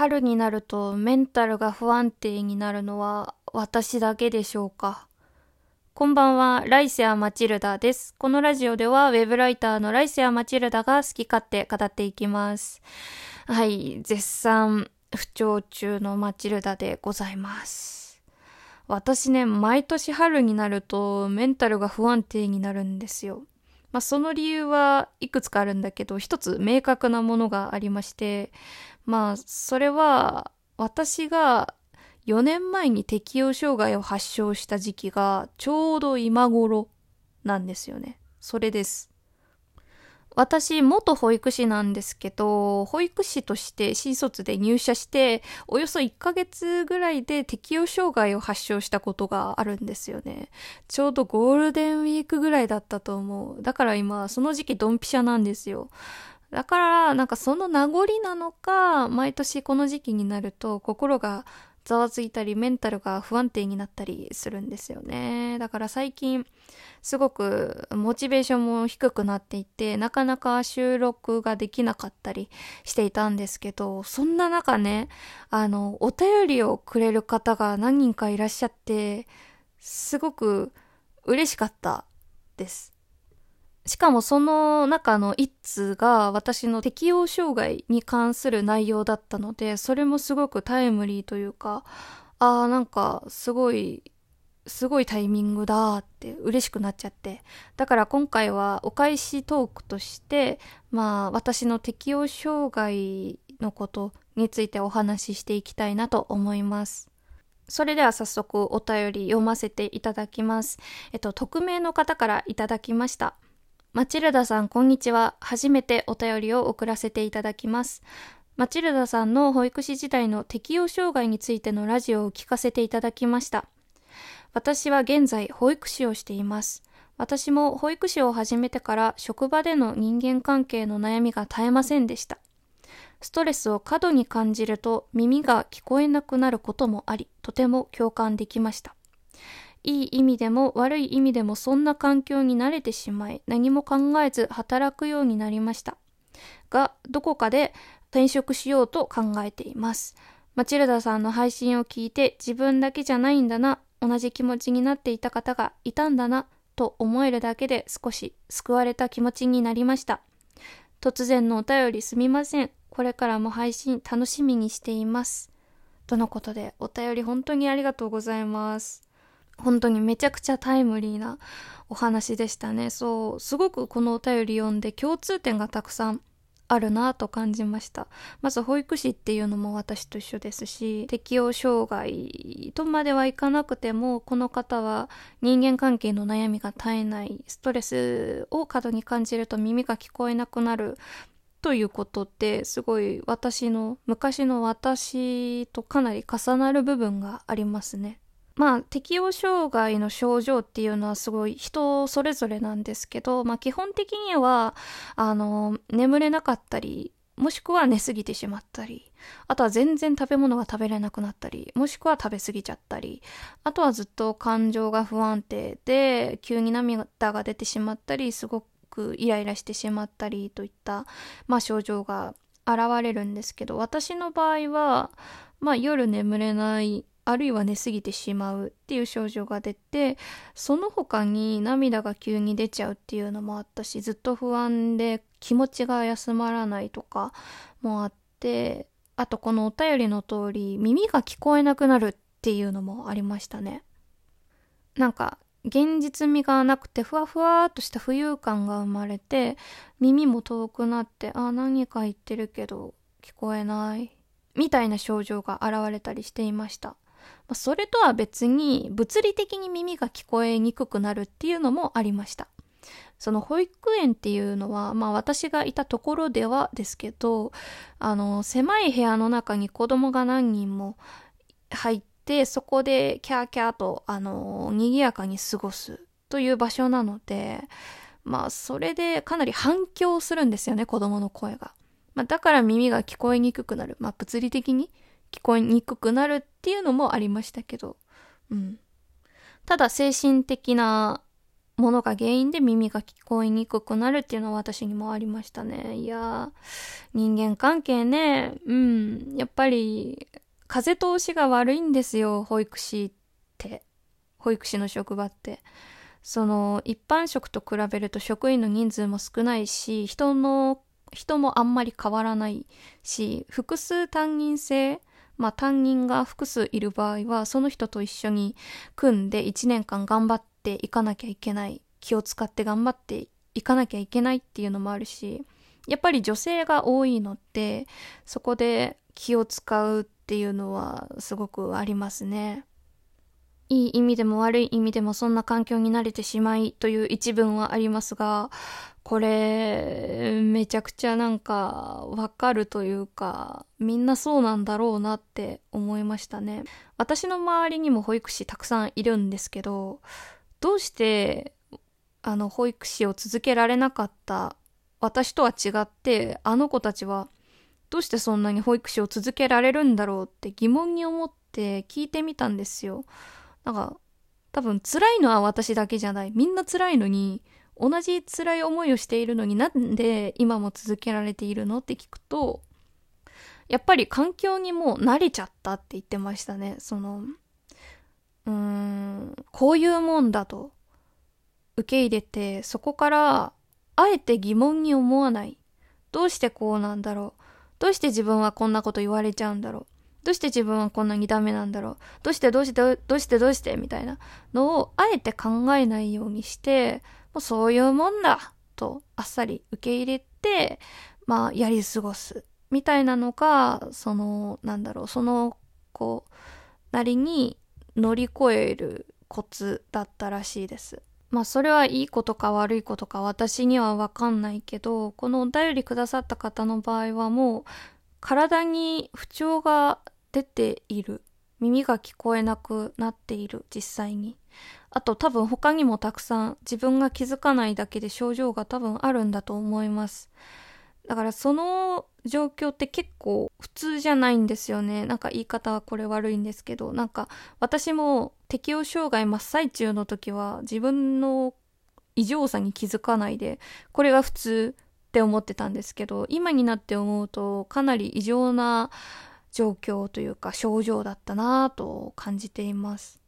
春になるとメンタルが不安定になるのは私だけでしょうかこんばんは、ライセア・マチルダです。このラジオではウェブライターのライセア・マチルダが好き勝手語っていきます。はい、絶賛不調中のマチルダでございます。私ね、毎年春になるとメンタルが不安定になるんですよ。まあ、その理由はいくつかあるんだけど、一つ明確なものがありまして、まあ、それは、私が4年前に適応障害を発症した時期がちょうど今頃なんですよね。それです。私、元保育士なんですけど、保育士として新卒で入社して、およそ1ヶ月ぐらいで適応障害を発症したことがあるんですよね。ちょうどゴールデンウィークぐらいだったと思う。だから今、その時期ドンピシャなんですよ。だから、なんかその名残なのか、毎年この時期になると心がざわついたりメンタルが不安定になったりするんですよね。だから最近すごくモチベーションも低くなっていてなかなか収録ができなかったりしていたんですけどそんな中ねあのお便りをくれる方が何人かいらっしゃってすごく嬉しかったです。しかもその中の一通が私の適応障害に関する内容だったので、それもすごくタイムリーというか、ああ、なんかすごい、すごいタイミングだって嬉しくなっちゃって。だから今回はお返しトークとして、まあ私の適応障害のことについてお話ししていきたいなと思います。それでは早速お便り読ませていただきます。えっと、匿名の方からいただきました。マチルダさん、こんにちは。初めてお便りを送らせていただきます。マチルダさんの保育士時代の適応障害についてのラジオを聞かせていただきました。私は現在保育士をしています。私も保育士を始めてから職場での人間関係の悩みが絶えませんでした。ストレスを過度に感じると耳が聞こえなくなることもあり、とても共感できました。いい意味でも悪い意味でもそんな環境に慣れてしまい何も考えず働くようになりました。がどこかで転職しようと考えています。マチルダさんの配信を聞いて自分だけじゃないんだな同じ気持ちになっていた方がいたんだなと思えるだけで少し救われた気持ちになりました。突然のお便りすみません。これからも配信楽しみにしています。とのことでお便り本当にありがとうございます。本当にめちゃくちゃタイムリーなお話でしたね。そう、すごくこのお便り読んで共通点がたくさんあるなと感じました。まず保育士っていうのも私と一緒ですし、適応障害とまではいかなくても、この方は人間関係の悩みが絶えない、ストレスを過度に感じると耳が聞こえなくなるということってすごい私の昔の私とかなり重なる部分がありますね。まあ適応障害の症状っていうのはすごい人それぞれなんですけど、まあ基本的には、あの、眠れなかったり、もしくは寝すぎてしまったり、あとは全然食べ物が食べれなくなったり、もしくは食べ過ぎちゃったり、あとはずっと感情が不安定で、急に涙が出てしまったり、すごくイライラしてしまったりといった、まあ症状が現れるんですけど、私の場合は、まあ夜眠れないあるいは寝すぎてしまうっていう症状が出てその他に涙が急に出ちゃうっていうのもあったしずっと不安で気持ちが休まらないとかもあってあとこのお便りの通り耳が聞こえなくなるっていうのもありましたね。なんか現実味がなくてふわふわっとした浮遊感が生まれて耳も遠くなってあ何か言ってるけど聞こえないみたいな症状が現れたりしていました。それとは別に物理的に耳が聞こえにくくなるっていうのもありました。その保育園っていうのは、まあ私がいたところではですけど、あの、狭い部屋の中に子供が何人も入って、そこでキャーキャーと、あの、賑やかに過ごすという場所なので、まあそれでかなり反響するんですよね、子供の声が。まあだから耳が聞こえにくくなる。まあ物理的に聞こえにくくなるっていうのもありましたけど、うん。ただ精神的なものが原因で耳が聞こえにくくなるっていうのは私にもありましたね。いや人間関係ね、うん、やっぱり風通しが悪いんですよ、保育士って。保育士の職場って。その、一般職と比べると職員の人数も少ないし、人の、人もあんまり変わらないし、複数担任制、まあ担任が複数いる場合は、その人と一緒に組んで1年間頑張っていかなきゃいけない。気を使って頑張っていかなきゃいけないっていうのもあるし、やっぱり女性が多いのって、そこで気を使うっていうのはすごくありますね。いい意味でも悪い意味でもそんな環境に慣れてしまいという一文はありますが、これ、めちゃくちゃなんかわかるというか、みんなそうなんだろうなって思いましたね。私の周りにも保育士たくさんいるんですけど、どうしてあの保育士を続けられなかった私とは違ってあの子たちはどうしてそんなに保育士を続けられるんだろうって疑問に思って聞いてみたんですよ。なんか、多分辛いのは私だけじゃない。みんな辛いのに、同じ辛い思いをしているのになんで今も続けられているのって聞くと、やっぱり環境にもう慣れちゃったって言ってましたね。その、うーん、こういうもんだと受け入れて、そこからあえて疑問に思わない。どうしてこうなんだろう。どうして自分はこんなこと言われちゃうんだろうどうして自分はこんなにダメなんだろうどうしてどうしてどうしてどうしてみたいなのをあえて考えないようにして、もうそういうもんだとあっさり受け入れて、まあやり過ごすみたいなのが、その、なんだろう、その子なりに乗り越えるコツだったらしいです。まあそれはいいことか悪いことか私にはわかんないけど、このお便りくださった方の場合はもう体に不調が出ている。耳が聞こえなくなっている、実際に。あと多分他にもたくさん自分が気づかないだけで症状が多分あるんだと思います。だからその状況って結構普通じゃないんですよね。なんか言い方はこれ悪いんですけど、なんか私も適応障害真っ最中の時は自分の異常さに気づかないで、これが普通って思ってたんですけど、今になって思うとかなり異常な状況というか症状だったなぁと感じています。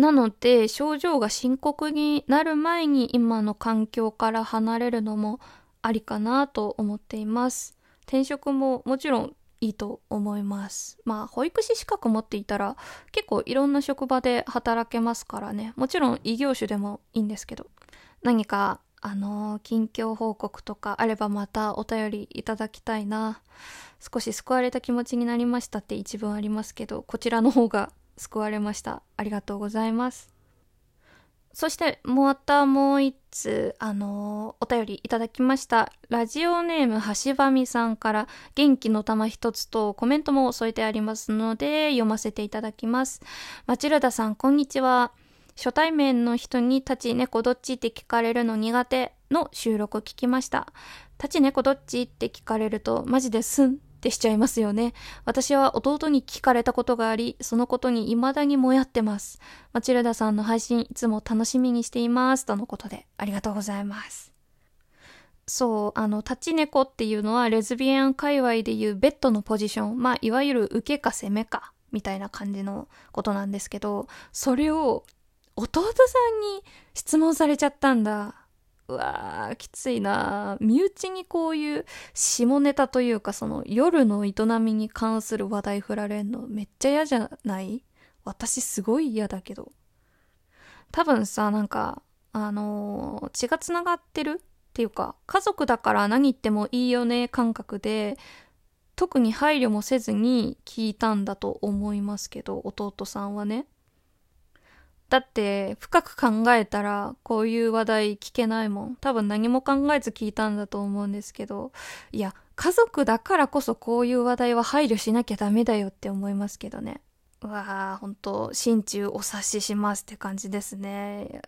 なので症状が深刻になる前に今の環境から離れるのもありかなと思っています。転職ももちろんいいと思います。まあ、保育士資格持っていたら結構いろんな職場で働けますからね。もちろん異業種でもいいんですけど。何か、あのー、近況報告とかあればまたお便りいただきたいな。少し救われた気持ちになりましたって一文ありますけど、こちらの方が救われました。ありがとうございます。そして、またもう一つ、あのー、お便りいただきました。ラジオネーム、橋場美さんから元気の玉一つとコメントも添えてありますので、読ませていただきます。マチルダさん、こんにちは。初対面の人に立ち猫どっちって聞かれるの苦手の収録を聞きました。立ち猫どっちって聞かれるとマジですんってしちゃいますよね。私は弟に聞かれたことがあり、そのことに未だにもやってます。マチルダさんの配信いつも楽しみにしています。とのことで、ありがとうございます。そう、あの、立ち猫っていうのはレズビアン界隈でいうベッドのポジション。まあ、いわゆる受けか攻めか、みたいな感じのことなんですけど、それを弟さんに質問されちゃったんだ。うわー、きついな身内にこういう下ネタというかその夜の営みに関する話題振られんのめっちゃ嫌じゃない？私すごい嫌だけど。多分さ、なんか、あのー、血が繋がってるっていうか、家族だから何言ってもいいよね感覚で、特に配慮もせずに聞いたんだと思いますけど、弟さんはね。だって深く考えたらこういう話題聞けないもん。多分何も考えず聞いたんだと思うんですけど、いや、家族だからこそこういう話題は配慮しなきゃダメだよって思いますけどね。うわぁ、ほんと、心中お察ししますって感じですね。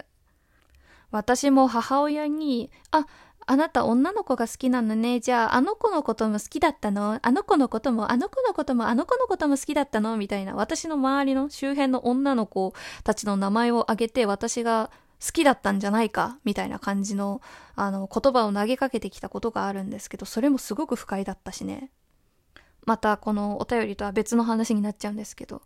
私も母親に、あ、あなた女の子が好きなのね。じゃあ、あの子のことも好きだったの？あの子のことも、あの子のことも、あの子のことも好きだったの？みたいな。私の周りの周辺の女の子たちの名前を挙げて、私が好きだったんじゃないか？みたいな感じのあの言葉を投げかけてきたことがあるんですけどそれもすごく不快だったしねまたこのお便りとは別の話になっちゃうんですけど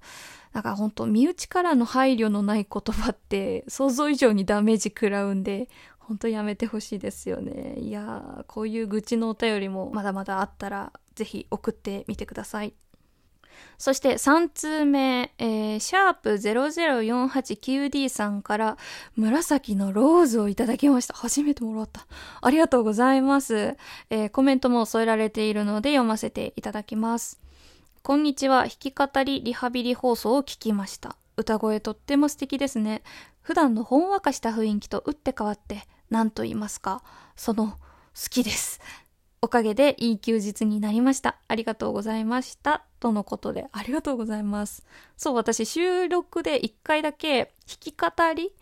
だか本当身内からの配慮のない言葉って想像以上にダメージ食らうんで本当やめてほしいですよねいやーこういう愚痴のお便りもまだまだあったらぜひ送ってみてくださいそして3通目、えー、シャープ 0048QD さんから紫のローズをいただきました。初めてもらった。ありがとうございます。えー、コメントも添えられているので読ませていただきます。こんにちは。弾き語りリハビリ放送を聞きました。歌声とっても素敵ですね。普段のほんわかした雰囲気と打って変わって、何と言いますか、その、好きです。おかげでいい休日になりました。ありがとうございました。とのことで、ありがとうございます。そう、私収録で1回だけ弾き語り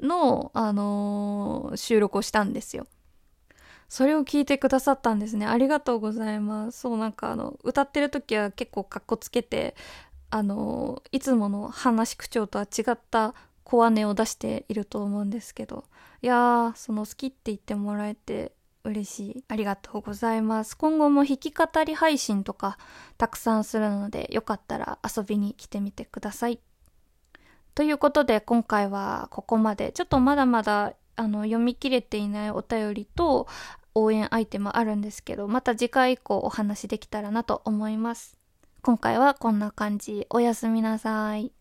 の、あのー、収録をしたんですよ。それを聞いてくださったんですね。ありがとうございます。そう、なんかあの、歌ってる時は結構かっこつけて、あのー、いつもの話口調とは違った小姉を出していると思うんですけど、いやー、その好きって言ってもらえて嬉しい。ありがとうございます。今後も弾き語り配信とかたくさんするので、よかったら遊びに来てみてください。ということで、今回はここまで。ちょっとまだまだあの読み切れていないお便りと応援アイテムあるんですけど、また次回以降お話できたらなと思います。今回はこんな感じ。おやすみなさい。